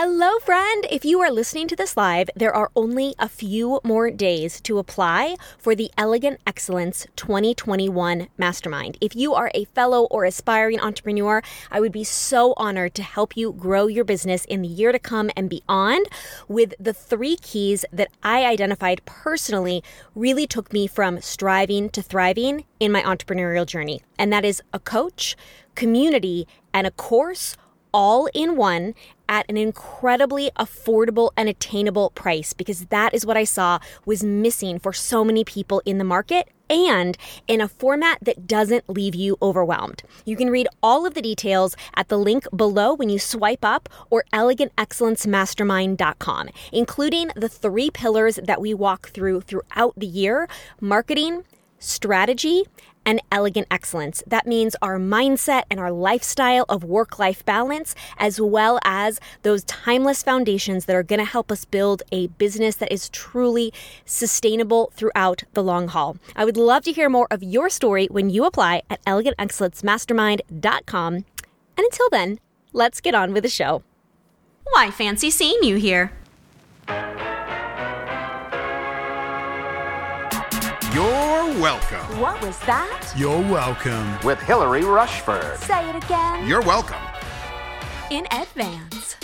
Hello, friend. If you are listening to this live, there are only a few more days to apply for the Elegant Excellence 2021 Mastermind. If you are a fellow or aspiring entrepreneur, I would be so honored to help you grow your business in the year to come and beyond with the three keys that I identified personally really took me from striving to thriving in my entrepreneurial journey. And that is a coach, community, and a course all in one at an incredibly affordable and attainable price because that is what I saw was missing for so many people in the market and in a format that doesn't leave you overwhelmed. You can read all of the details at the link below when you swipe up or elegantexcellencemastermind.com, including the three pillars that we walk through throughout the year marketing, strategy, and elegant excellence. That means our mindset and our lifestyle of work life balance, as well as those timeless foundations that are going to help us build a business that is truly sustainable throughout the long haul. I would love to hear more of your story when you apply at elegantexcellencemastermind.com. And until then, let's get on with the show. Why, fancy seeing you here. Welcome. What was that? You're welcome. with Hilary Rushford. Say it again. You're welcome. In advance.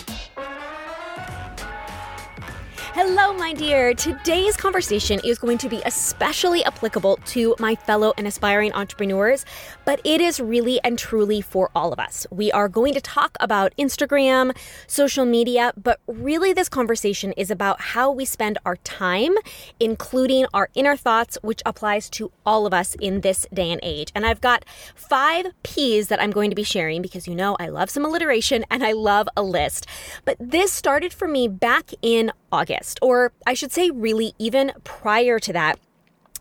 Hello, my dear. Today's conversation is going to be especially applicable to my fellow and aspiring entrepreneurs, but it is really and truly for all of us. We are going to talk about Instagram, social media, but really this conversation is about how we spend our time, including our inner thoughts, which applies to all of us in this day and age. And I've got five P's that I'm going to be sharing because you know I love some alliteration and I love a list. But this started for me back in August, or I should say, really, even prior to that,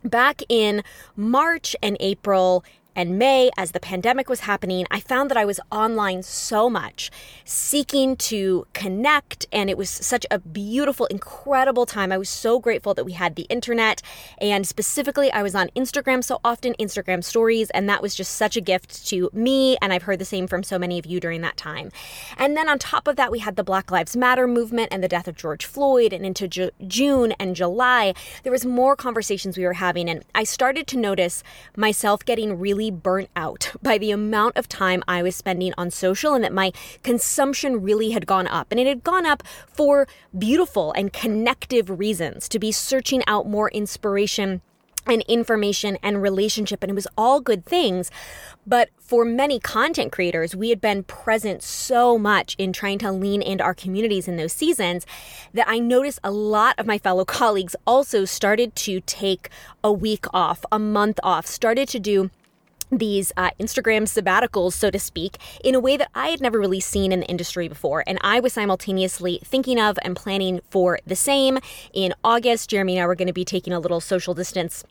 back in March and April and May, as the pandemic was happening, I found that I was online so much, seeking to connect. And it was such a beautiful, incredible time. I was so grateful that we had the internet. And specifically, I was on Instagram so often, Instagram stories. And that was just such a gift to me. And I've heard the same from so many of you during that time. And then on top of that, we had the Black Lives Matter movement and the death of George Floyd. And into Ju- June and July, there was more conversations we were having. And I started to notice myself getting really burnt out by the amount of time I was spending on social and that my consumption really had gone up. And it had gone up for beautiful and connective reasons to be searching out more inspiration and information and relationship and it was all good things but for many content creators we had been present so much in trying to lean into our communities in those seasons that i noticed a lot of my fellow colleagues also started to take a week off a month off started to do these uh, Instagram sabbaticals, so to speak, in a way that I had never really seen in the industry before. And I was simultaneously thinking of and planning for the same. In August, Jeremy and I were going to be taking a little social distance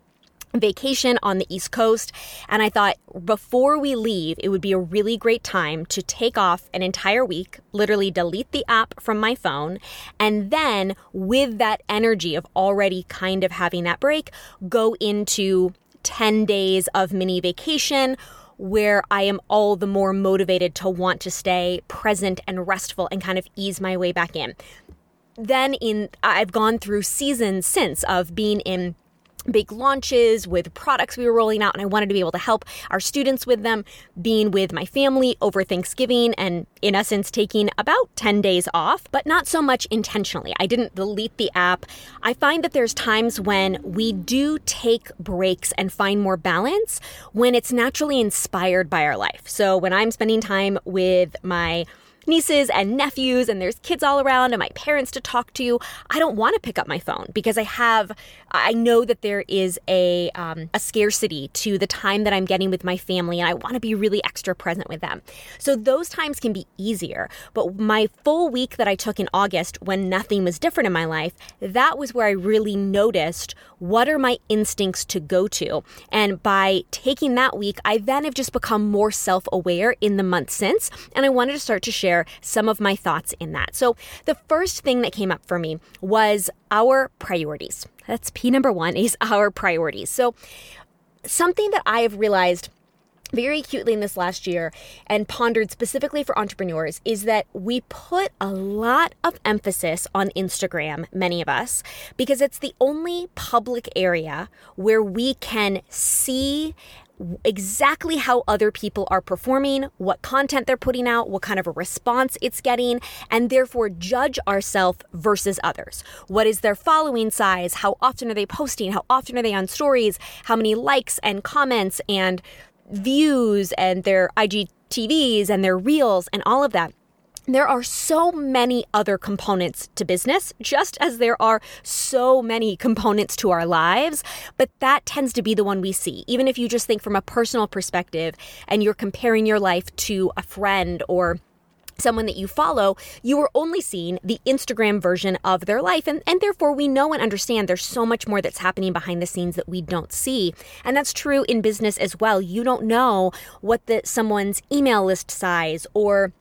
vacation on the East Coast. And I thought before we leave, it would be a really great time to take off an entire week, literally delete the app from my phone, and then with that energy of already kind of having that break, go into 10 days of mini vacation where I am all the more motivated to want to stay present and restful and kind of ease my way back in. Then in I've gone through seasons since of being in big launches with products we were rolling out and I wanted to be able to help our students with them. Being with my family over Thanksgiving and in essence taking about 10 days off but not so much intentionally. I didn't delete the app. I find that there's times when we do take breaks and find more balance when it's naturally inspired by our life. So when I'm spending time with my nieces and nephews and there's kids all around and my parents to talk to. I don't want to pick up my phone because i have i know that there is a um, a scarcity to the time that i'm getting with my family and i want to be really extra present with them. So those times can be easier but my full week that i took in august when nothing was different in my life that was where i really noticed what are my instincts to go to. And by taking that week i then have just become more self-aware in the month since and i wanted to start to share some of my thoughts in that. So, the first thing that came up for me was our priorities. That's P number one is our priorities. So, something that I have realized very acutely in this last year and pondered specifically for entrepreneurs is that we put a lot of emphasis on Instagram, many of us, because it's the only public area where we can see exactly how other people are performing, what content they're putting out, what kind of a response it's getting, and therefore judge ourselves versus others. What is their following size? How often are they posting? How often are they on stories? How many likes and comments and views and their IGTVs and their reels and all of that. There are so many other components to business, just as there are so many components to our lives, but that tends to be the one we see. Even if you just think from a personal perspective and you're comparing your life to a friend or someone that you follow, you are only seeing the Instagram version of their life. And, and therefore, we know and understand there's so much more that's happening behind the scenes that we don't see. And that's true in business as well. You don't know what the someone's email list size or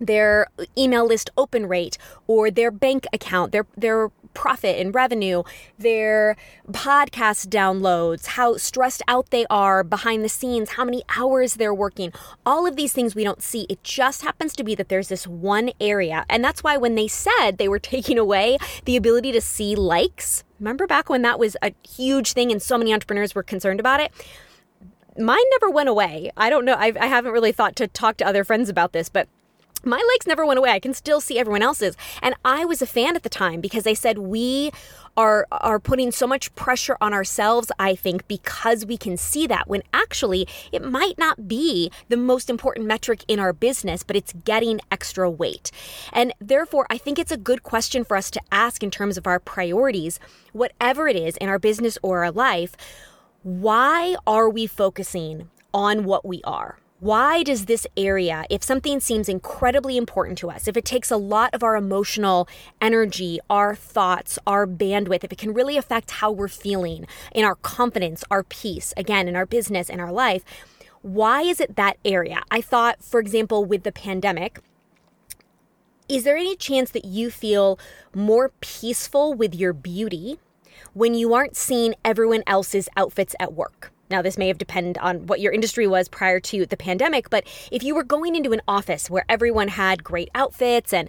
their email list open rate or their bank account, their their profit and revenue, their podcast downloads, how stressed out they are behind the scenes, how many hours they're working. All of these things we don't see. It just happens to be that there's this one area. And that's why when they said they were taking away the ability to see likes, remember back when that was a huge thing and so many entrepreneurs were concerned about it? Mine never went away. I don't know. I've, I haven't really thought to talk to other friends about this, but my likes never went away. I can still see everyone else's. And I was a fan at the time because they said we are are putting so much pressure on ourselves, I think, because we can see that when actually it might not be the most important metric in our business, but it's getting extra weight. And therefore, I think it's a good question for us to ask in terms of our priorities, whatever it is in our business or our life, why are we focusing on what we are? Why does this area, if something seems incredibly important to us, if it takes a lot of our emotional energy, our thoughts, our bandwidth, if it can really affect how we're feeling in our confidence, our peace, again, in our business, in our life, why is it that area? I thought, for example, with the pandemic, is there any chance that you feel more peaceful with your beauty when you aren't seeing everyone else's outfits at work? Now, this may have depended on what your industry was prior to the pandemic, but if you were going into an office where everyone had great outfits and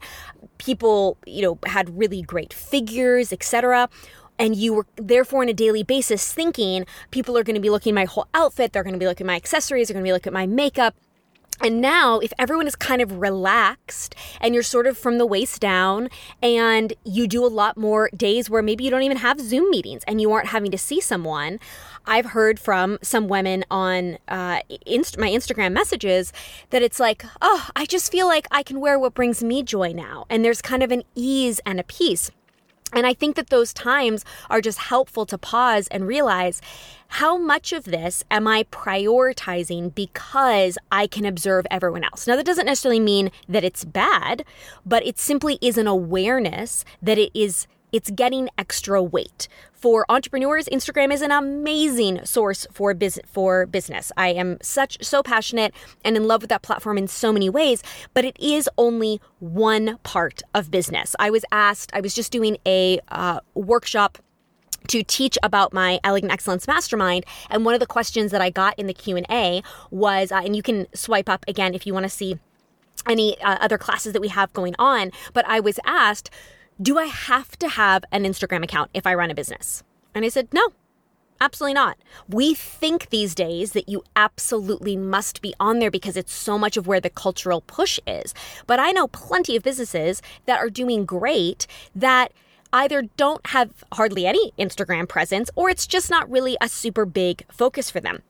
people, you know, had really great figures, etc., and you were therefore on a daily basis thinking people are going to be looking at my whole outfit, they're going to be looking at my accessories, they're going to be looking at my makeup, and now, if everyone is kind of relaxed and you're sort of from the waist down and you do a lot more days where maybe you don't even have Zoom meetings and you aren't having to see someone, I've heard from some women on uh, inst- my Instagram messages that it's like, oh, I just feel like I can wear what brings me joy now. And there's kind of an ease and a peace. And I think that those times are just helpful to pause and realize how much of this am I prioritizing because I can observe everyone else? Now, that doesn't necessarily mean that it's bad, but it simply is an awareness that it is it's getting extra weight. For entrepreneurs, Instagram is an amazing source for business for business. I am such so passionate and in love with that platform in so many ways, but it is only one part of business. I was asked, I was just doing a uh, workshop to teach about my elegant excellence mastermind and one of the questions that i got in the q&a was uh, and you can swipe up again if you want to see any uh, other classes that we have going on but i was asked do I have to have an Instagram account if I run a business? And I said, No, absolutely not. We think these days that you absolutely must be on there because it's so much of where the cultural push is. But I know plenty of businesses that are doing great that either don't have hardly any Instagram presence or it's just not really a super big focus for them.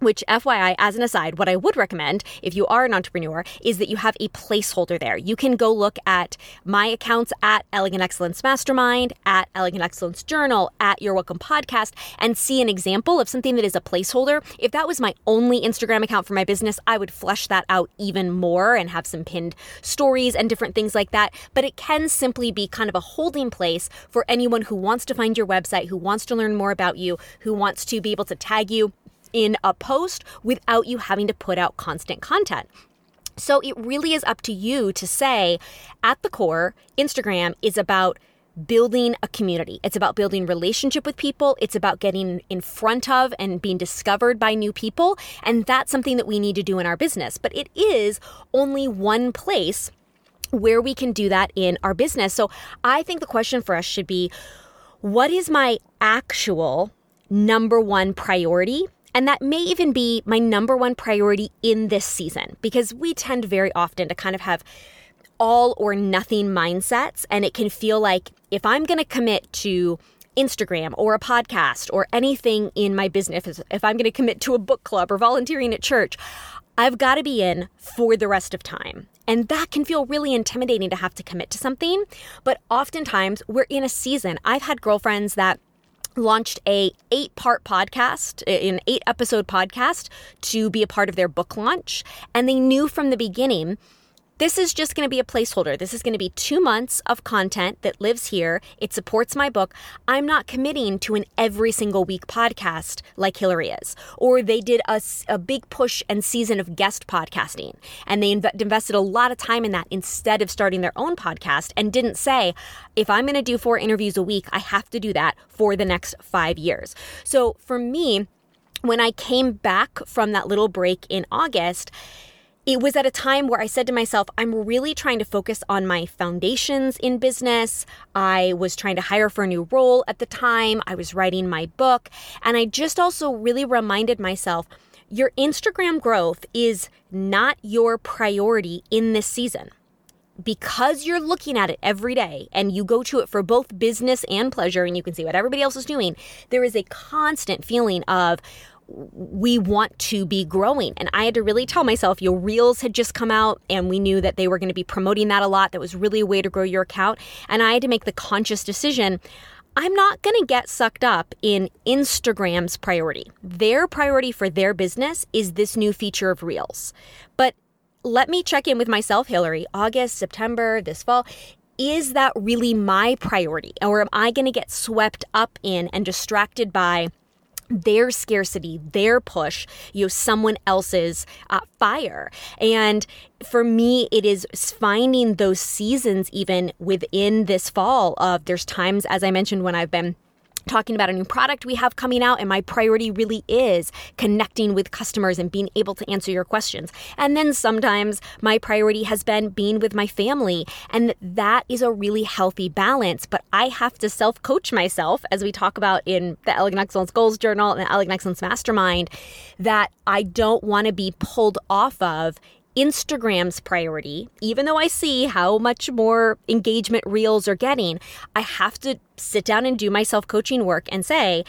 Which, FYI, as an aside, what I would recommend if you are an entrepreneur is that you have a placeholder there. You can go look at my accounts at Elegant Excellence Mastermind, at Elegant Excellence Journal, at Your Welcome Podcast, and see an example of something that is a placeholder. If that was my only Instagram account for my business, I would flesh that out even more and have some pinned stories and different things like that. But it can simply be kind of a holding place for anyone who wants to find your website, who wants to learn more about you, who wants to be able to tag you in a post without you having to put out constant content. So it really is up to you to say, at the core, Instagram is about building a community. It's about building relationship with people. It's about getting in front of and being discovered by new people. And that's something that we need to do in our business. But it is only one place where we can do that in our business. So I think the question for us should be what is my actual number one priority? And that may even be my number one priority in this season because we tend very often to kind of have all or nothing mindsets. And it can feel like if I'm going to commit to Instagram or a podcast or anything in my business, if I'm going to commit to a book club or volunteering at church, I've got to be in for the rest of time. And that can feel really intimidating to have to commit to something. But oftentimes we're in a season. I've had girlfriends that launched a eight part podcast an eight episode podcast to be a part of their book launch. And they knew from the beginning this is just going to be a placeholder. This is going to be two months of content that lives here. It supports my book. I'm not committing to an every single week podcast like Hilary is. Or they did a, a big push and season of guest podcasting, and they inv- invested a lot of time in that instead of starting their own podcast and didn't say, if I'm going to do four interviews a week, I have to do that for the next five years. So for me, when I came back from that little break in August, it was at a time where I said to myself, I'm really trying to focus on my foundations in business. I was trying to hire for a new role at the time. I was writing my book. And I just also really reminded myself your Instagram growth is not your priority in this season. Because you're looking at it every day and you go to it for both business and pleasure, and you can see what everybody else is doing, there is a constant feeling of, we want to be growing. And I had to really tell myself, your reels had just come out and we knew that they were going to be promoting that a lot. That was really a way to grow your account. And I had to make the conscious decision. I'm not going to get sucked up in Instagram's priority. Their priority for their business is this new feature of Reels. But let me check in with myself, Hilary, August, September, this fall. Is that really my priority? Or am I going to get swept up in and distracted by their scarcity, their push, you know, someone else's uh, fire. And for me, it is finding those seasons even within this fall of there's times, as I mentioned, when I've been talking about a new product we have coming out, and my priority really is connecting with customers and being able to answer your questions. And then sometimes my priority has been being with my family, and that is a really healthy balance. But I have to self coach myself, as we talk about in the Elegant Excellence Goals Journal and the Elegant Excellence Mastermind, that I don't want to be pulled off of Instagram's priority, even though I see how much more engagement reels are getting, I have to sit down and do my self coaching work and say,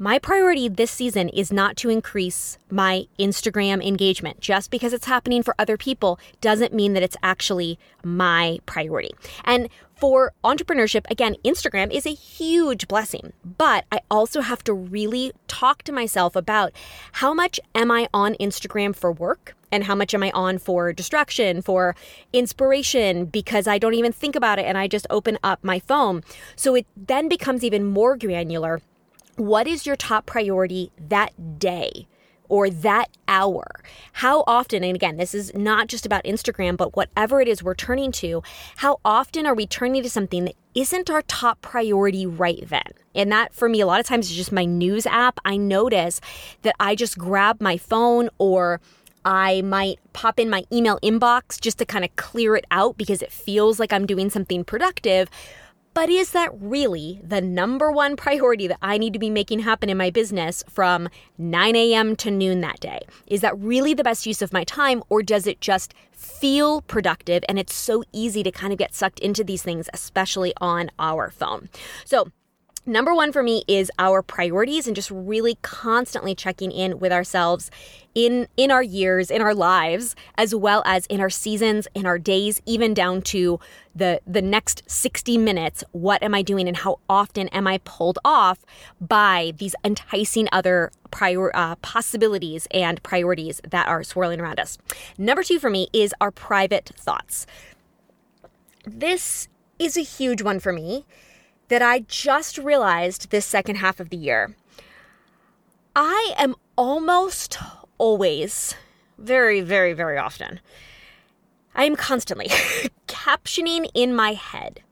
my priority this season is not to increase my Instagram engagement. Just because it's happening for other people doesn't mean that it's actually my priority. And for entrepreneurship, again, Instagram is a huge blessing, but I also have to really talk to myself about how much am I on Instagram for work and how much am I on for distraction, for inspiration, because I don't even think about it and I just open up my phone. So it then becomes even more granular what is your top priority that day? or that hour? How often, and again, this is not just about Instagram, but whatever it is we're turning to, how often are we turning to something that isn't our top priority right then? And that for me, a lot of times is just my news app. I notice that I just grab my phone or I might pop in my email inbox just to kind of clear it out because it feels like I'm doing something productive. But is that really the number one priority that I need to be making happen in my business from 9 a.m. to noon that day? Is that really the best use of my time, or does it just feel productive? And it's so easy to kind of get sucked into these things, especially on our phone. So, Number one for me is our priorities and just really constantly checking in with ourselves in in our years, in our lives, as well as in our seasons, in our days, even down to the the next 60 minutes. What am I doing and how often am I pulled off by these enticing other prior uh, possibilities and priorities that are swirling around us? Number two for me is our private thoughts. This is a huge one for me that I just realized this second half of the year. I am almost always, very, very, very often, I am constantly captioning in my head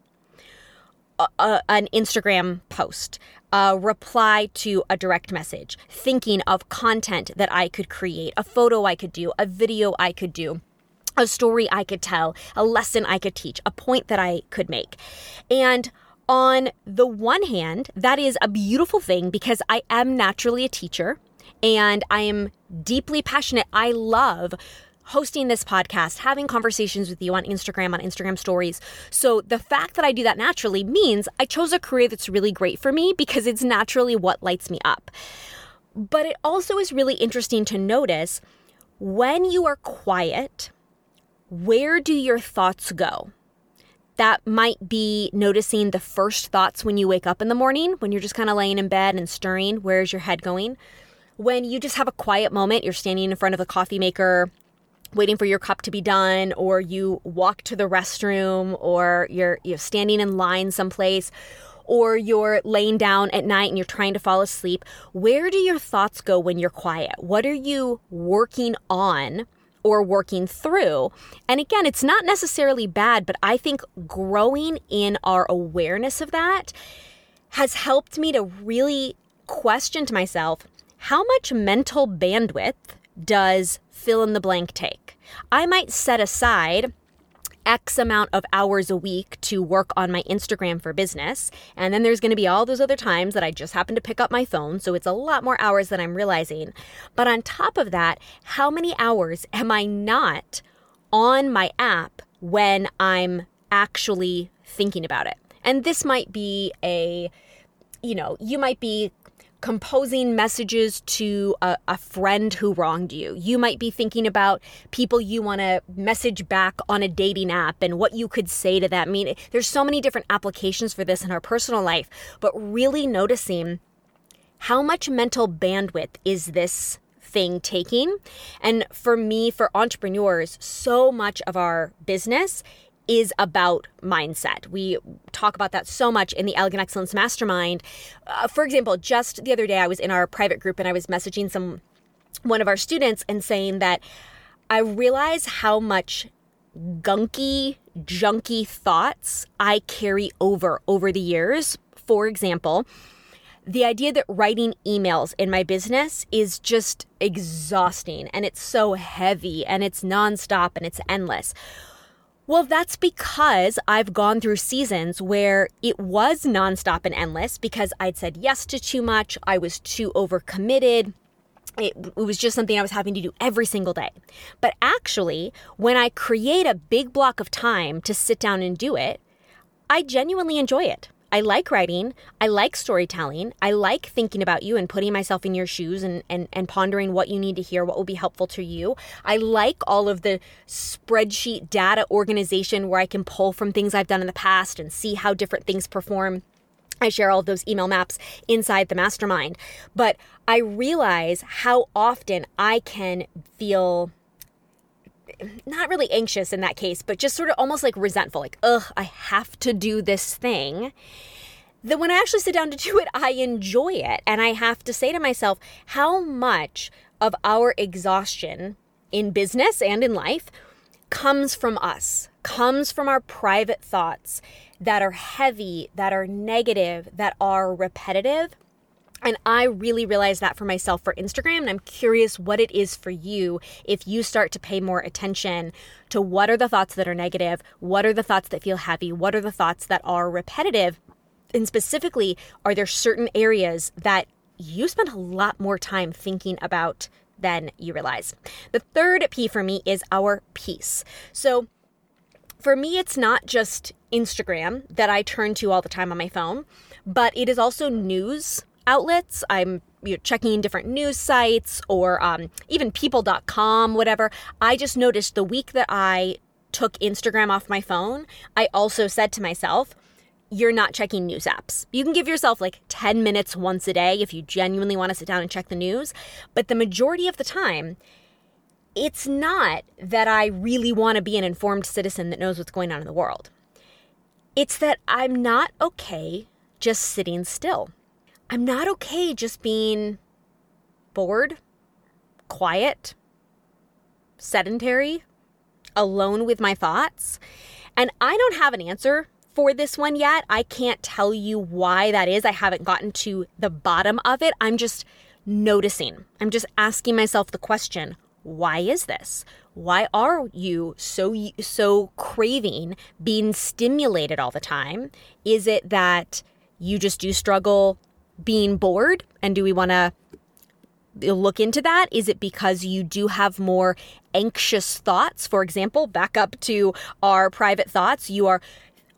a, a, an Instagram post, a reply to a direct message, thinking of content that I could create, a photo I could do, a video I could do a story I could tell, a lesson I could teach, a point that I could make. And on the one hand, that is a beautiful thing because I am naturally a teacher and I am deeply passionate. I love hosting this podcast, having conversations with you on Instagram, on Instagram stories. So the fact that I do that naturally means I chose a career that's really great for me because it's naturally what lights me up. But it also is really interesting to notice when you are quiet, where do your thoughts go? That might be noticing the first thoughts when you wake up in the morning, when you're just kind of laying in bed and stirring. Where's your head going? When you just have a quiet moment, you're standing in front of a coffee maker, waiting for your cup to be done, or you walk to the restroom, or you're, you're standing in line someplace, or you're laying down at night and you're trying to fall asleep. Where do your thoughts go when you're quiet? What are you working on? Or working through. And again, it's not necessarily bad, but I think growing in our awareness of that has helped me to really question to myself how much mental bandwidth does fill in the blank take? I might set aside X amount of hours a week to work on my Instagram for business. And then there's going to be all those other times that I just happen to pick up my phone. So it's a lot more hours than I'm realizing. But on top of that, how many hours am I not on my app when I'm actually thinking about it? And this might be a, you know, you might be composing messages to a, a, friend who wronged you. You might be thinking about people you want to message back on a dating app and what you could say to them. I mean, there's so many different applications for this in our personal life, but really noticing how much mental bandwidth is this thing taking? And for me, for entrepreneurs, so much of our business is about mindset. We talk about that so much in the Elegant Excellence Mastermind. Uh, for example, just the other day, I was in our private group and I was messaging some one of our students and saying that I realize how much gunky, junky thoughts I carry over over the years. For example, the idea that writing emails in my business is just exhausting and it's so heavy and it's nonstop and it's endless. Well, that's because I've gone through seasons where it was nonstop and endless because I'd said yes to too much, I was too overcommitted. It, it, was just something I was having to do every single day. But actually, when I create a big block of time to sit down and do it, I genuinely enjoy it. I like writing. I like storytelling. I like thinking about you and putting myself in your shoes and, and, and pondering what you need to hear, what will be helpful to you. I like all of the spreadsheet data organization where I can pull from things I've done in the past and see how different things perform. I share all of those email maps inside the mastermind. But I realize how often I can feel not really anxious in that case, but just sort of almost like resentful, like, ugh, I have to do this thing. Then when I actually sit down to do it, I enjoy it. And I have to say to myself, how much of our exhaustion in business and in life comes from us, comes from our private thoughts that are heavy, that are negative, that are repetitive. And I really realized that for myself for Instagram. And I'm curious what it is for you if you start to pay more attention to what are the thoughts that are negative, what are the thoughts that feel heavy, what are the thoughts that are repetitive. And specifically, are there certain areas that you spend a lot more time thinking about than you realize? The third P for me is our peace. So, for me, it's not just Instagram that I turn to all the time on my phone, but it is also news outlets. I'm you know, checking different news sites or um, even people.com, whatever. I just noticed the week that I took Instagram off my phone, I also said to myself, you're not checking news apps. You can give yourself like 10 minutes once a day if you genuinely want to sit down and check the news. But the majority of the time, it's not that I really want to be an informed citizen that knows what's going on in the world. It's that I'm not okay just sitting still. I'm not okay just being bored, quiet, sedentary, alone with my thoughts. And I don't have an answer for this one yet. I can't tell you why that is. I haven't gotten to the bottom of it. I'm just noticing. I'm just asking myself the question, why is this? Why are you so so craving being stimulated all the time? Is it that you just do struggle being bored and do we want to look into that? Is it because you do have more anxious thoughts? For example, back up to our private thoughts, you are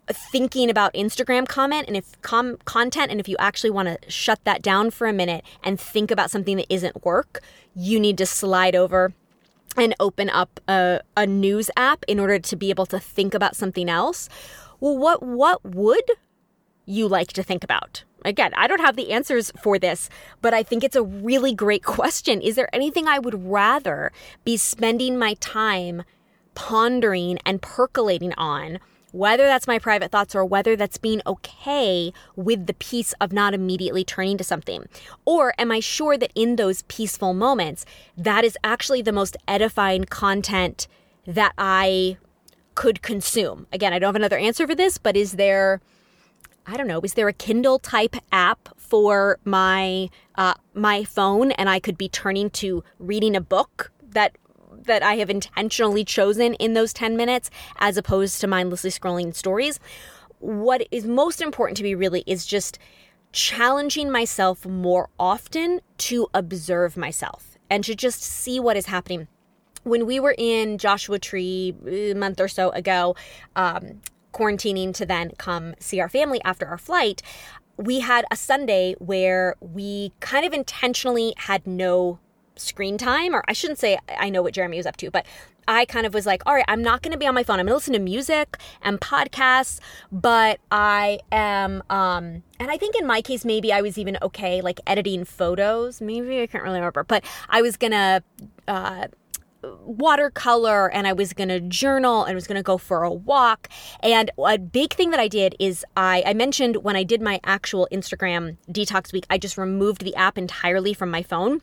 thinking about Instagram comment and if com- content and if you actually want to shut that down for a minute and think about something that isn't work, you need to slide over and open up a, a news app in order to be able to think about something else. Well, what what would you like to think about? Again, I don't have the answers for this, but I think it's a really great question. Is there anything I would rather be spending my time pondering and percolating on? whether that's my private thoughts or whether that's being okay with the peace of not immediately turning to something? Or am I sure that in those peaceful moments, that is actually the most edifying content that I could consume? Again, I don't have another answer for this, but is there. I don't know. Is there a Kindle type app for my uh, my phone, and I could be turning to reading a book that that I have intentionally chosen in those 10 minutes as opposed to mindlessly scrolling stories. What is most important to me really is just challenging myself more often to observe myself and to just see what is happening. When we were in Joshua Tree a month or so ago, um, quarantining to then come see our family after our flight, we had a Sunday where we kind of intentionally had no screen time, or I shouldn't say I know what Jeremy was up to, but I kind of was like, all right, I'm not going to be on my phone. I'm going to listen to music and podcasts, but I am, um, and I think in my case, maybe I was even okay, like editing photos. Maybe I can't really remember, but I was going to, uh, watercolor and I was going to journal and was going to go for a walk. And a big thing that I did is I, I mentioned when I did my actual Instagram detox week, I just removed the app entirely from my phone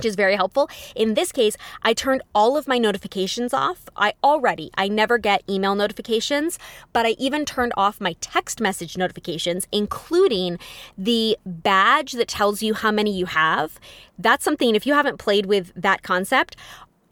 which is very helpful. In this case, I turned all of my notifications off. I already, I never get email notifications, but I even turned off my text message notifications, including the badge that tells you how many you have. That's something, if you haven't played with that concept,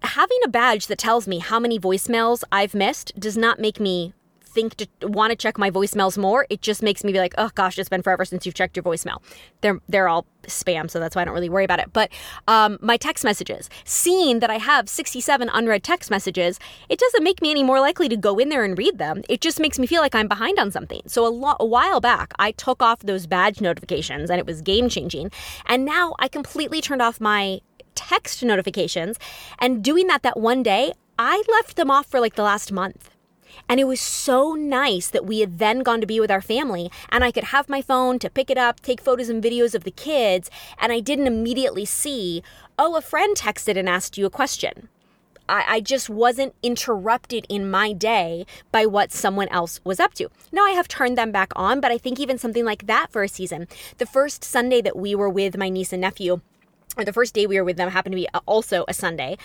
having a badge that tells me how many voicemails I've missed does not make me think to want to check my voicemails more. It just makes me be like, oh gosh, it's been forever since you've checked your voicemail. They're they're all spam, so that's why I don't really worry about it. But um, my text messages, seeing that I have 67 unread text messages, it doesn't make me any more likely to go in there and read them. It just makes me feel like I'm behind on something. So a, lo- a while back, I took off those badge notifications, and it was game changing. And now I completely turned off my text notifications. And doing that that one day, I left them off for like the last month. And it was so nice that we had then gone to be with our family and I could have my phone to pick it up, take photos and videos of the kids, and I didn't immediately see, oh, a friend texted and asked you a question. I, just wasn't interrupted in my day by what someone else was up to. Now I have turned them back on, but I think even something like that for a season. The first Sunday that we were with my niece and nephew, or the first day we were with them happened to be also a Sunday.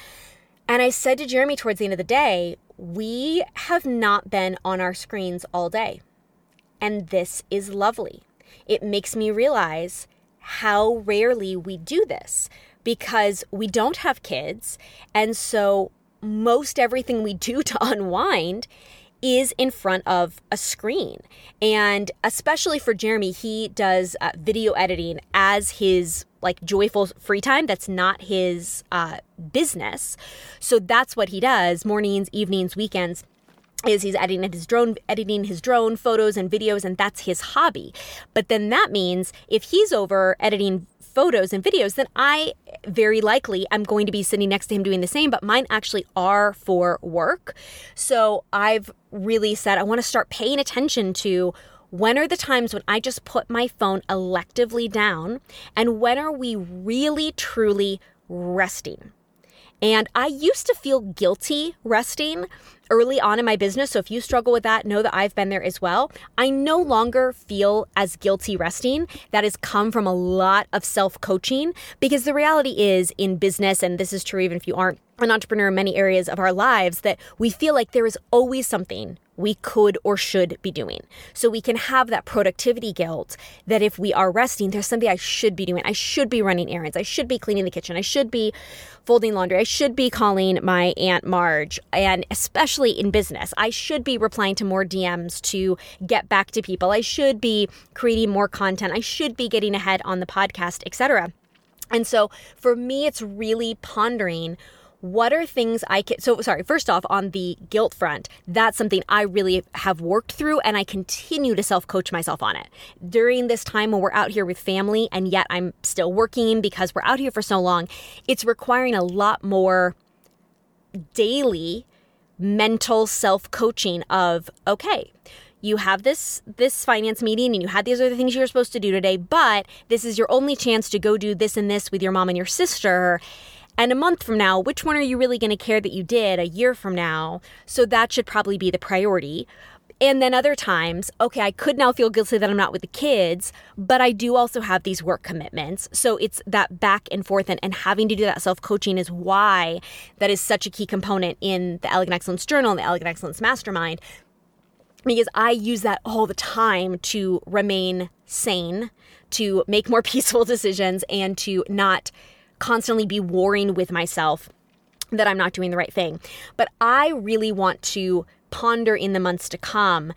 And I said to Jeremy towards the end of the day, we have not been on our screens all day. And this is lovely. It makes me realize how rarely we do this because we don't have kids. And so most everything we do to unwind is in front of a screen. And especially for Jeremy, he does uh, video editing as his like joyful free time. That's not his uh, business. So that's what he does mornings, evenings, weekends is he's editing his drone editing his drone photos and videos and that's his hobby but then that means if he's over editing photos and videos then i very likely am going to be sitting next to him doing the same but mine actually are for work so i've really said i want to start paying attention to when are the times when I just put my phone electively down? And when are we really, truly resting? And I used to feel guilty resting early on in my business. So if you struggle with that, know that I've been there as well. I no longer feel as guilty resting. That has come from a lot of self coaching because the reality is in business, and this is true even if you aren't an entrepreneur in many areas of our lives that we feel like there is always something we could or should be doing. So we can have that productivity guilt that if we are resting, there's something I should be doing. I should be running errands. I should be cleaning the kitchen. I should be folding laundry. I should be calling my Aunt Marge. And especially in business, I should be replying to more DMs to get back to people. I should be creating more content. I should be getting ahead on the podcast, etc. And so for me, it's really pondering what are things I can so sorry first off on the guilt front that's something I really have worked through and I continue to self coach myself on it. During this time when we're out here with family and yet I'm still working because we're out here for so long it's requiring a lot more daily mental self coaching of okay you have this this finance meeting and you had these other things you were supposed to do today but this is your only chance to go do this and this with your mom and your sister and a month from now, which one are you really going to care that you did a year from now? So that should probably be the priority. And then other times, okay, I could now feel guilty that I'm not with the kids, but I do also have these work commitments. So it's that back and forth and, and having to do that self coaching is why that is such a key component in the Elegant Excellence Journal and the Elegant Excellence Mastermind. Because I use that all the time to remain sane, to make more peaceful decisions, and to not constantly be warring with myself that I'm not doing the right thing. But I really want to ponder in the months to come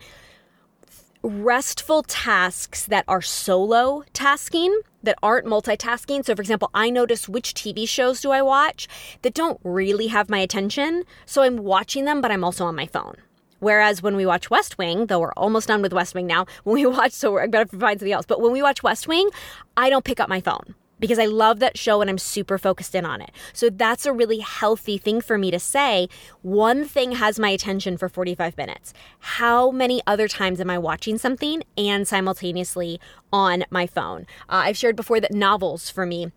restful tasks that are solo tasking that aren't multitasking. So, for example, I notice which TV shows do I watch that don't really have my attention. So I'm watching them, but I'm also on my phone. Whereas when we watch West Wing, though we're almost done with West Wing now, when we watch, so we're better find something else. But when we watch West Wing, I don't pick up my phone because I love that show and I'm super focused in on it. So that's a really healthy thing for me to say. One thing has my attention for 45 minutes. How many other times am I watching something and simultaneously on my phone? Uh, I've shared before that novels for me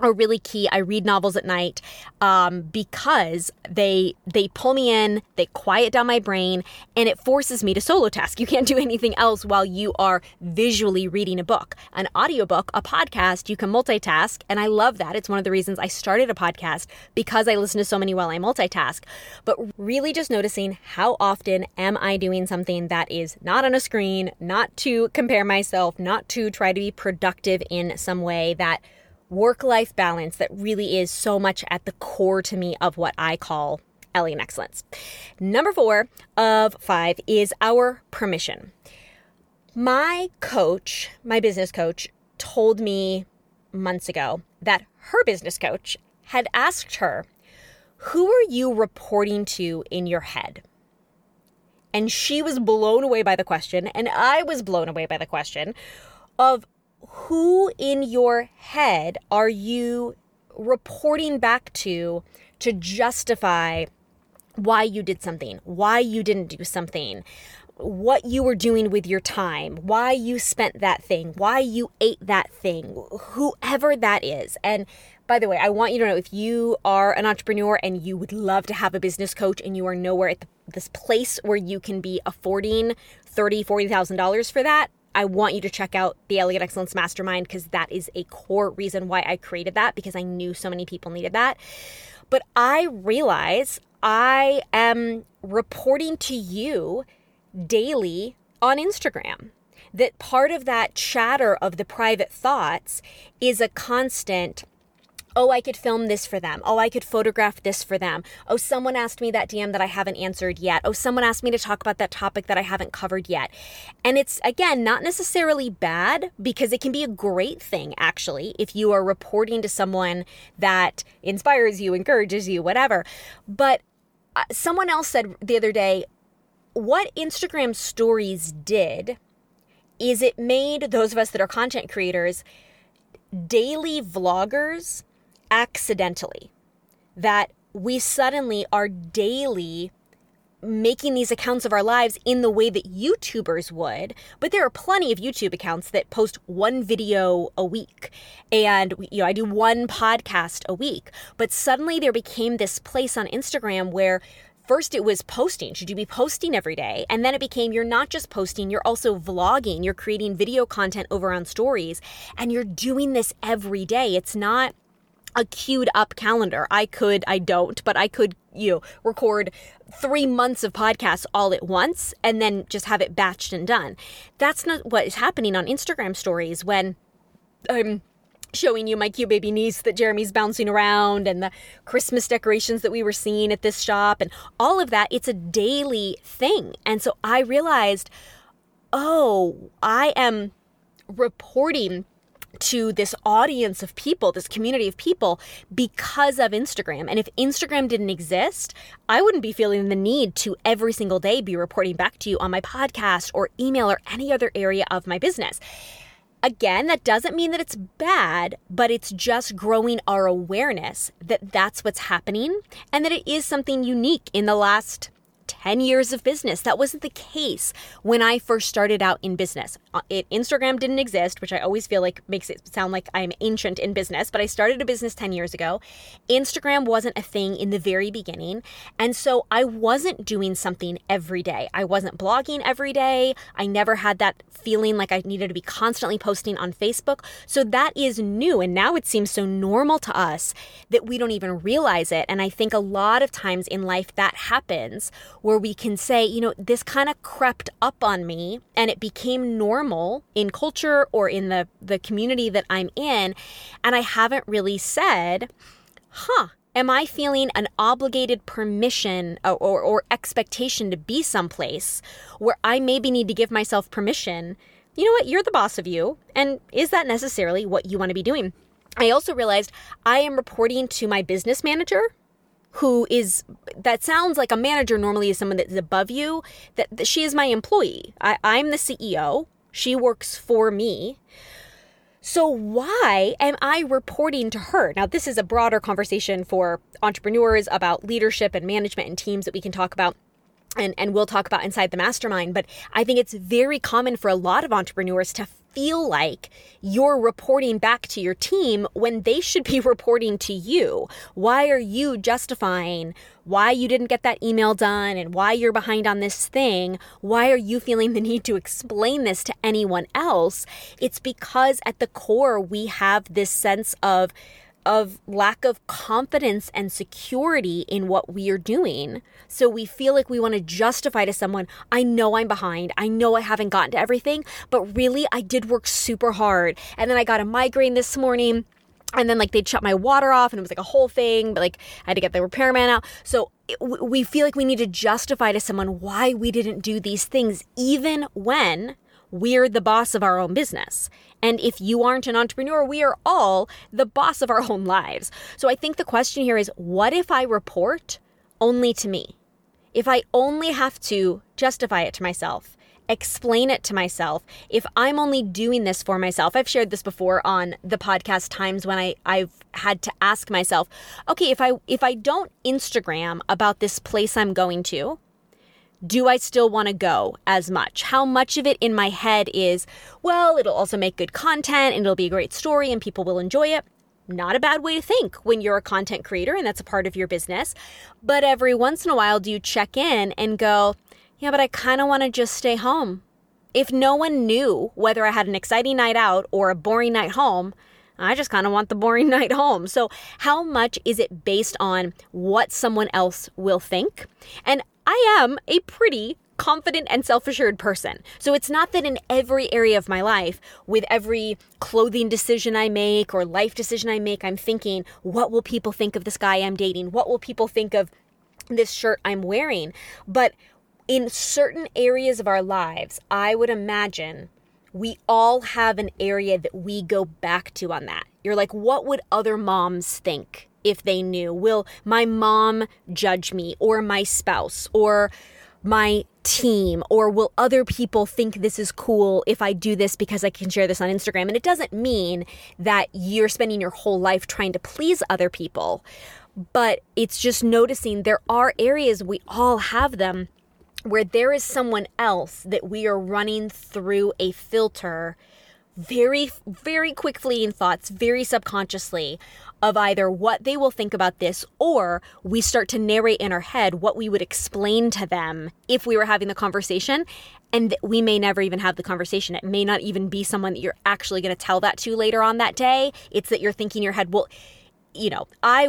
are really key. I read novels at night um, because they they pull me in, they quiet down my brain, and it forces me to solo task. You can't do anything else while you are visually reading a book. An audiobook, a podcast, you can multitask, and I love that. It's one of the reasons I started a podcast because I listen to so many while I multitask. But really just noticing how often am I doing something that is not on a screen, not to compare myself, not to try to be productive in some way that work life balance that really is so much at the core to me of what I call Elegant Excellence. Number four of five is our permission. My coach, my business coach, told me months ago that her business coach had asked her, Who are you reporting to in your head? And she was blown away by the question, and I was blown away by the question of who in your head are you reporting back to to justify why you did something, why you didn't do something, what you were doing with your time, why you spent that thing, why you ate that thing, whoever that is. And by the way, I want you to know if you are an entrepreneur and you would love to have a business coach and you are nowhere at the, this place where you can be affording thirty, forty thousand dollars for that, I want you to check out the Elegant Excellence Mastermind because that is a core reason why I created that because I knew so many people needed that. But I realize I am reporting to you daily on Instagram. That part of that chatter of the private thoughts is a constant oh, I could film this for them. Oh, I could photograph this for them. Oh, someone asked me that DM that I haven't answered yet. Oh, someone asked me to talk about that topic that I haven't covered yet. And it's, again, not necessarily bad because it can be a great thing, actually, if you are reporting to someone that inspires you, encourages you, whatever. But uh, someone else said the other day, what Instagram stories did is it made those of us that are content creators daily vloggers accidentally. That we suddenly are daily making these accounts of our lives in the way that YouTubers would, but there are plenty of YouTube accounts that post one video a week and you know I do one podcast a week, but suddenly there became this place on Instagram where first it was posting. Should you be posting every day? And then it became you're not just posting, you're also vlogging. You're creating video content over on stories and you're doing this every day. It's not a queued up calendar. I could, I don't, but I could, you know, record three months of podcasts all at once and then just have it batched and done. That's not what is happening on Instagram stories when I'm showing you my cute baby niece that Jeremy's bouncing around and the Christmas decorations that we were seeing at this shop and all of that. It's a daily thing. And so I realized, oh, I am reporting to this audience of people, this community of people, because of Instagram. And if Instagram didn't exist, I wouldn't be feeling the need to every single day be reporting back to you on my podcast or email or any other area of my business. Again, that doesn't mean that it's bad, but it's just growing our awareness that that's what's happening and that it is something unique in the last 10 years of business. That wasn't the case when I first started out in business. Uh, it, Instagram didn't exist, which I always feel like makes it sound like I'm ancient in business, but I started a business 10 years ago. Instagram wasn't a thing in the very beginning. And so I wasn't doing something every day. I wasn't blogging every day. I never had that feeling like I needed to be constantly posting on Facebook. So that is new. And now it seems so normal to us that we don't even realize it. And I think a lot of times in life that happens where we can say, you know, this kind of crept up on me and it became normal in culture or in the, the community that I'm in. And I haven't really said, huh, am I feeling an obligated permission or, or, or, expectation to be someplace where I maybe need to give myself permission? You know what? You're the boss of you. And is that necessarily what you want to be doing? I also realized I am reporting to my business manager who is that sounds like a manager normally is someone that's above you that, that she is my employee. I, i'm the ceo she works for me. So why am i reporting to her? Now this is a broader conversation for entrepreneurs about leadership and management and teams that we can talk about and, and we'll talk about inside the mastermind but i think it's very common for a lot of entrepreneurs to feel like you're reporting back to your team when they should be reporting to you. Why are you justifying why you didn't get that email done and why you're behind on this thing? Why are you feeling the need to explain this to anyone else? It's because at the core, we have this sense of of lack of confidence and security in what we are doing. So we feel like we want to justify to someone, I know I'm behind. I know I haven't gotten to everything, but really I did work super hard. And then I got a migraine this morning. And then, like, they'd shut my water off, and it was like a whole thing, but like, I had to get the repairman out. So, we feel like we need to justify to someone why we didn't do these things, even when we're the boss of our own business. And if you aren't an entrepreneur, we are all the boss of our own lives. So I think the question here is what if I report only to me? If I only have to justify it to myself, explain it to myself, if I'm only doing this for myself, I've shared this before on the podcast times when I, I've had to ask myself, okay, if I if I don't Instagram about this place I'm going to, do I still want to go as much? How much of it in my head is, well, it'll also make good content and it'll be a great story and people will enjoy it? Not a bad way to think when you're a content creator and that's a part of your business. But every once in a while, do you check in and go, yeah, but I kind of want to just stay home? If no one knew whether I had an exciting night out or a boring night home, I just kind of want the boring night home. So, how much is it based on what someone else will think? And I am a pretty confident and self assured person. So it's not that in every area of my life, with every clothing decision I make or life decision I make, I'm thinking, what will people think of this guy I'm dating? What will people think of this shirt I'm wearing? But in certain areas of our lives, I would imagine we all have an area that we go back to on that. You're like, what would other moms think? If they knew? Will my mom judge me or my spouse or my team or will other people think this is cool if I do this because I can share this on Instagram? And it doesn't mean that you're spending your whole life trying to please other people, but it's just noticing there are areas we all have them where there is someone else that we are running through a filter very, very quick fleeting thoughts, very subconsciously, of either what they will think about this or we start to narrate in our head what we would explain to them if we were having the conversation. And we may never even have the conversation. It may not even be someone that you're actually going to tell that to later on that day. It's that you're thinking in your head, well, you know, I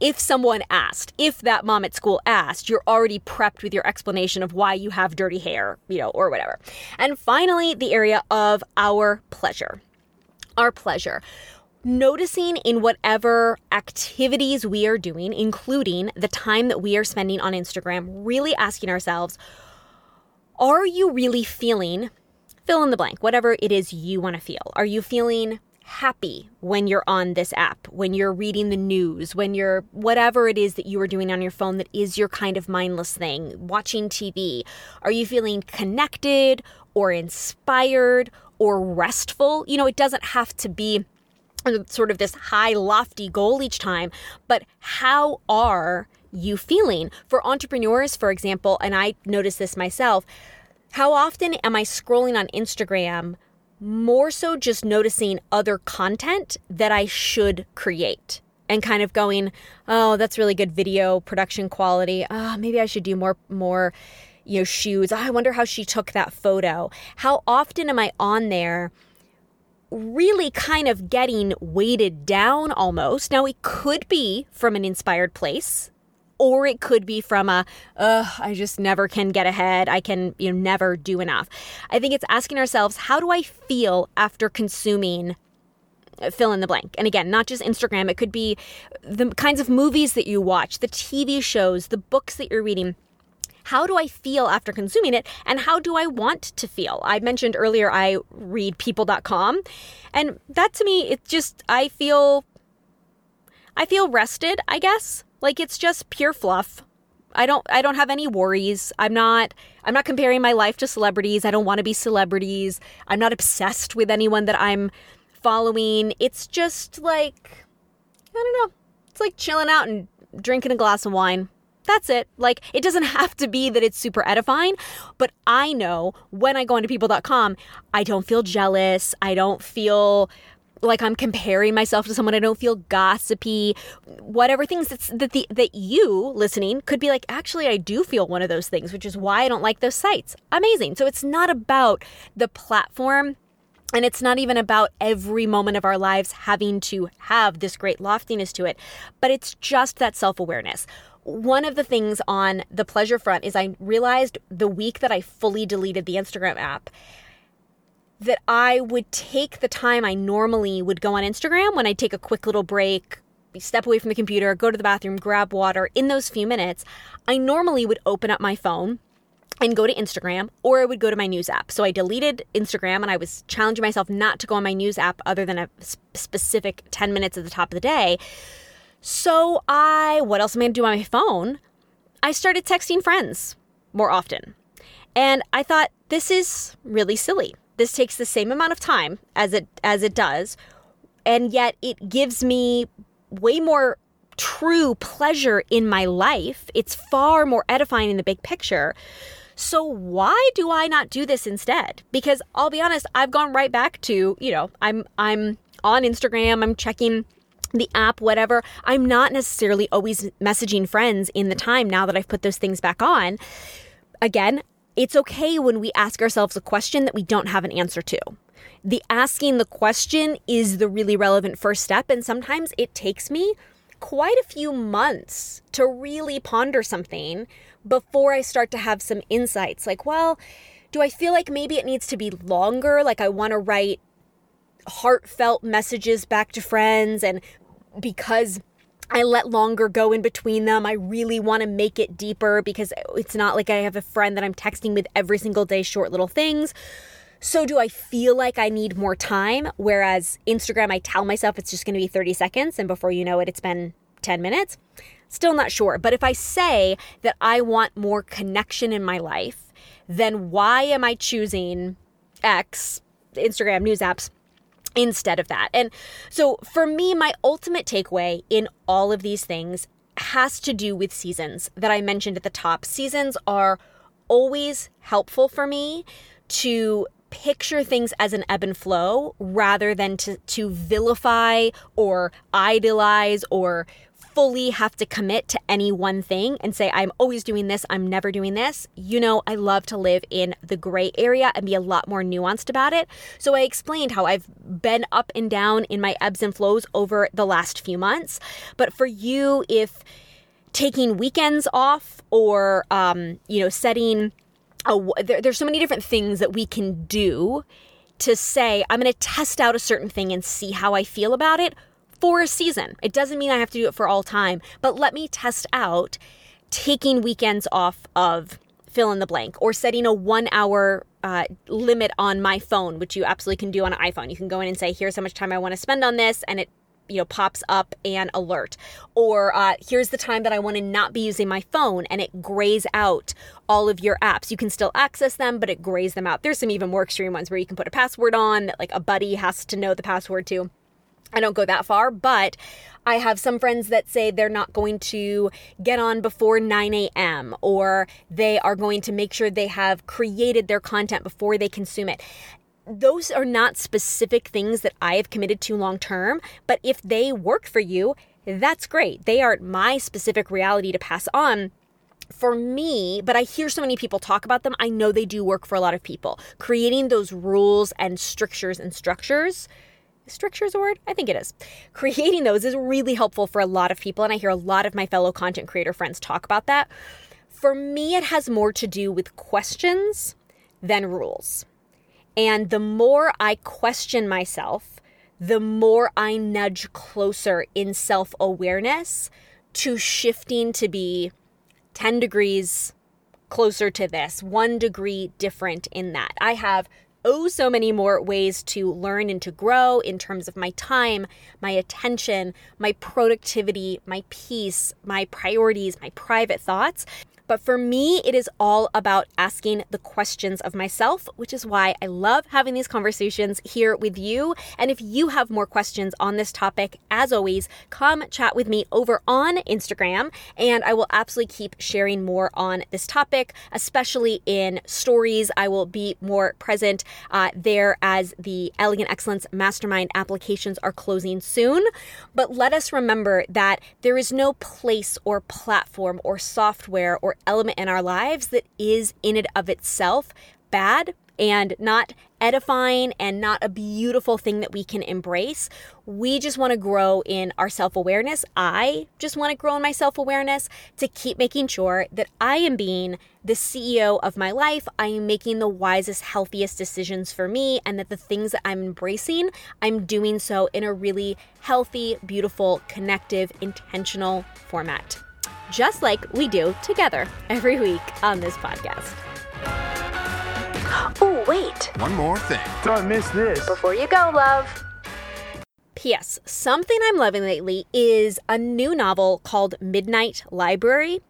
if someone asked, if that mom at school asked, you're already prepped with your explanation of why you have dirty hair, you know, or whatever. And finally, the area of our pleasure. Our pleasure. Noticing in whatever activities we are doing, including the time that we are spending on Instagram, really asking ourselves, are you really feeling fill in the blank, whatever it is you want to feel? Are you feeling happy when you're on this app, when you're reading the news, when you're whatever it is that you are doing on your phone that is your kind of mindless thing, watching TV? Are you feeling connected or inspired or restful? You know, it doesn't have to be sort of this high, lofty goal each time, but how are you feeling? For entrepreneurs, for example, and I notice this myself, how often am I scrolling on Instagram? More so just noticing other content that I should create and kind of going, oh, that's really good video production quality. Oh, maybe I should do more more you know shoots. Oh, I wonder how she took that photo. How often am I on there? really kind of getting weighted down almost. Now, it could be from an inspired place or it could be from a Ugh, I just never can get ahead. I can you know never do enough. I think it's asking ourselves, how do I feel after consuming uh, fill in the blank. And again, not just Instagram, it could be the kinds of movies that you watch, the TV shows, the books that you're reading. How do I feel after consuming it? And how do I want to feel? I mentioned earlier I read people.com. And that to me, it's just, I feel, I feel rested, I guess. Like it's just pure fluff. I don't I don't have any worries. I'm not I'm not comparing my life to celebrities. I don't want to be celebrities. I'm not obsessed with anyone that I'm following. It's just like I don't know. It's like chilling out and drinking a glass of wine. That's it. Like it doesn't have to be that it's super edifying, but I know when I go into people.com, I don't feel jealous. I don't feel like I'm comparing myself to someone. I don't feel gossipy. Whatever things that the that you listening could be like. Actually, I do feel one of those things, which is why I don't like those sites. Amazing. So it's not about the platform. And it's not even about every moment of our lives having to have this great loftiness to it, but it's just that self awareness one of the things on the pleasure front is I realized the week that I fully deleted the Instagram app that I would take the time I normally would go on Instagram when I take a quick little break, step away from the computer, go to the bathroom, grab water. In those few minutes, I normally would open up my phone and go to Instagram or I would go to my news app. So I deleted Instagram and I was challenging myself not to go on my news app other than a specific 10 minutes at the top of the day. So I, what else am I to do on my phone? I started texting friends more often. And I thought, this is really silly. This takes the same amount of time as it as it does, and yet it gives me way more true pleasure in my life. It's far more edifying in the big picture. So why do I not do this instead? Because I'll be honest, I've gone right back to, you know, I'm I'm on Instagram, I'm checking the app, whatever. I'm not necessarily always messaging friends in the time now that I've put those things back on. Again, it's okay when we ask ourselves a question that we don't have an answer to. The asking the question is the really relevant first step, and sometimes it takes me quite a few months to really ponder something before I start to have some insights. Like, well, do I feel like maybe it needs to be longer? Like, I want to write heartfelt messages back to friends, and because I let longer go in between them. I really want to make it deeper because it's not like I have a friend that I'm texting with every single day, short little things. So, do I feel like I need more time? Whereas Instagram, I tell myself it's just going to be 30 seconds, and before you know it, it's been 10 minutes. Still not sure. But if I say that I want more connection in my life, then why am I choosing X, Instagram, news apps? Instead of that. And so for me, my ultimate takeaway in all of these things has to do with seasons that I mentioned at the top. Seasons are always helpful for me to picture things as an ebb and flow rather than to, to vilify or idolize or fully have to commit to any one thing and say, I'm always doing this, I'm never doing this. You know, I love to live in the gray area and be a lot more nuanced about it. So I explained how I've been up and down in my ebbs and flows over the last few months. But for you, if taking weekends off or, um, you know, setting, a, there, there's so many different things that we can do to say, I'm going to test out a certain thing and see how I feel about it for a season. It doesn't mean I have to do it for all time, but let me test out taking weekends off of fill in the blank or setting a one hour uh, limit on my phone, which you absolutely can do on an iPhone. You can go in and say, here's how much time I want to spend on this, and it you know pops up an alert or uh, here's the time that i want to not be using my phone and it grays out all of your apps you can still access them but it grays them out there's some even more extreme ones where you can put a password on that like a buddy has to know the password to I don't go that far, but I have some friends that say they're not going to get on before 9 a.m. or they are going to make sure they have created their content before they consume it. Those are not specific things that I have committed to long term, but if they work for you, that's great. They aren't my specific reality to pass on for me, but I hear so many people talk about them. I know they do work for a lot of people. Creating those rules and strictures and structures structure is a word? I think it is. Creating those is really helpful for a lot of people, and I hear a lot of my fellow content creator friends talk about that. For me, it has more to do with questions than rules. And the more I question myself, the more I nudge closer in self awareness to shifting to be 10 degrees closer to this, one degree different in that. I have oh so many more ways to learn and to grow in terms of my time, my attention, my productivity, my peace, my priorities, my private thoughts. But for me, it is all about asking the questions of myself, which is why I love having these conversations here with you. And if you have more questions on this topic, as always, come chat with me over on Instagram, and I will absolutely keep sharing more on this topic, especially in stories. I will be more present uh, there as the Elegant Excellence Mastermind applications are closing soon. But let us remember that there is no place or platform or software or element in our lives that is in and of itself bad and not edifying and not a beautiful thing that we can embrace. We just want to grow in our self awareness. I just want to grow in my self awareness to keep making sure that I am being the CEO of my life. I am making the wisest, healthiest decisions for me, and that the things that I'm embracing, I'm doing so in a really healthy, beautiful, connective, intentional format just like we do together every week on this podcast. Oh, wait. One more thing. Don't miss this. Before you go, love. P.S. Something I'm loving lately is a new novel called Midnight Library.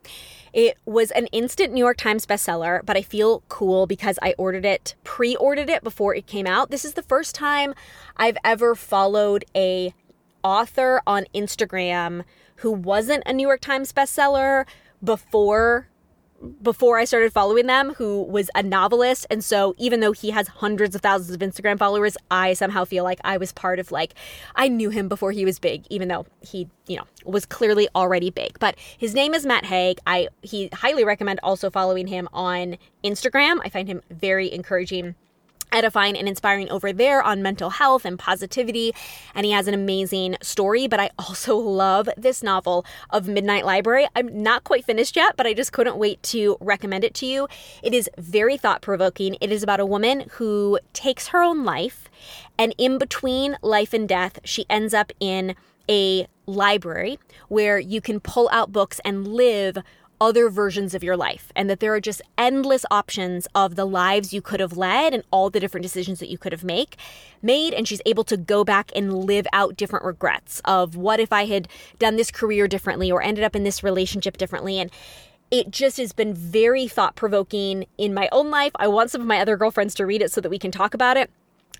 It was an instant New York Times bestseller, but I feel cool because I ordered it, pre ordered it before it came out. This is the first time I've ever followed a author on Instagram who wasn't a New York Times bestseller before before I started following them, who was a novelist. And so even though he has hundreds of thousands of Instagram followers, I somehow feel like I was part of like I knew him before he was big, even though he, you know, was clearly already big. But his name is Matt Haig. I he highly recommend also following him on Instagram. I find him very encouraging edifying and inspiring over there on mental health and positivity. And he has an amazing story. But I also love this novel of Midnight Library. I'm not quite finished yet, but I just couldn't wait to recommend it to you. It is very thought provoking. It is about a woman who takes her own life, and in between life and death, she ends up in a library where you can pull out books and live other versions of your life and that there are just endless options of the lives you could have led and all the different decisions that you could have make made and she's able to go back and live out different regrets of what if I had done this career differently or ended up in this relationship differently and it just has been very thought provoking in my own life. I want some of my other girlfriends to read it so that we can talk about it.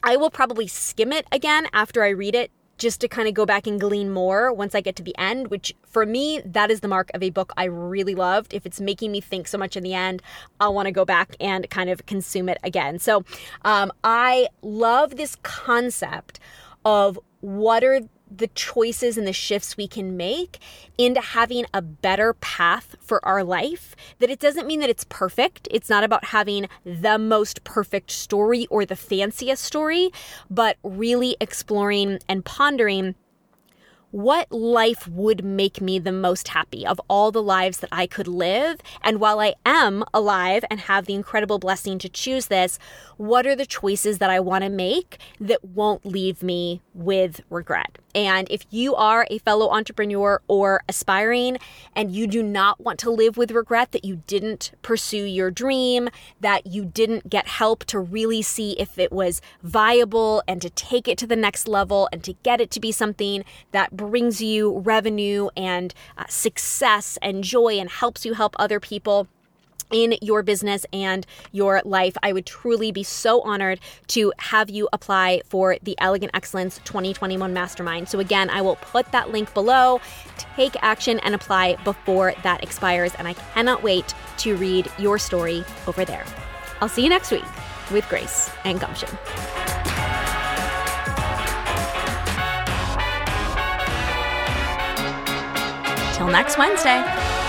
I will probably skim it again after I read it just to kind of go back and glean more once I get to the end, which for me, that is the mark of a book I really loved. If it's making me think so much in the end, I'll want to go back and kind of consume it again. So um, I love this concept of what are the choices and the shifts we can make into having a better path for our life. That it doesn't mean that it's perfect. It's not about having the most perfect story or the fanciest story, but really exploring and pondering what life would make me the most happy of all the lives that I could live. And while I am alive and have the incredible blessing to choose this, what are the choices that I want to make that won't leave me with regret? And if you are a fellow entrepreneur or aspiring and you do not want to live with regret that you didn't pursue your dream, that you didn't get help to really see if it was viable and to take it to the next level and to get it to be something that brings you revenue and uh, success and joy and helps you help other people in your business and your life. I would truly be so honored to have you apply for the Elegant Excellence 2021 Mastermind. So, again, I will put that link below. Take action and apply before that expires. And I cannot wait to read your story over there. I'll see you next week with grace and gumption. Till next Wednesday.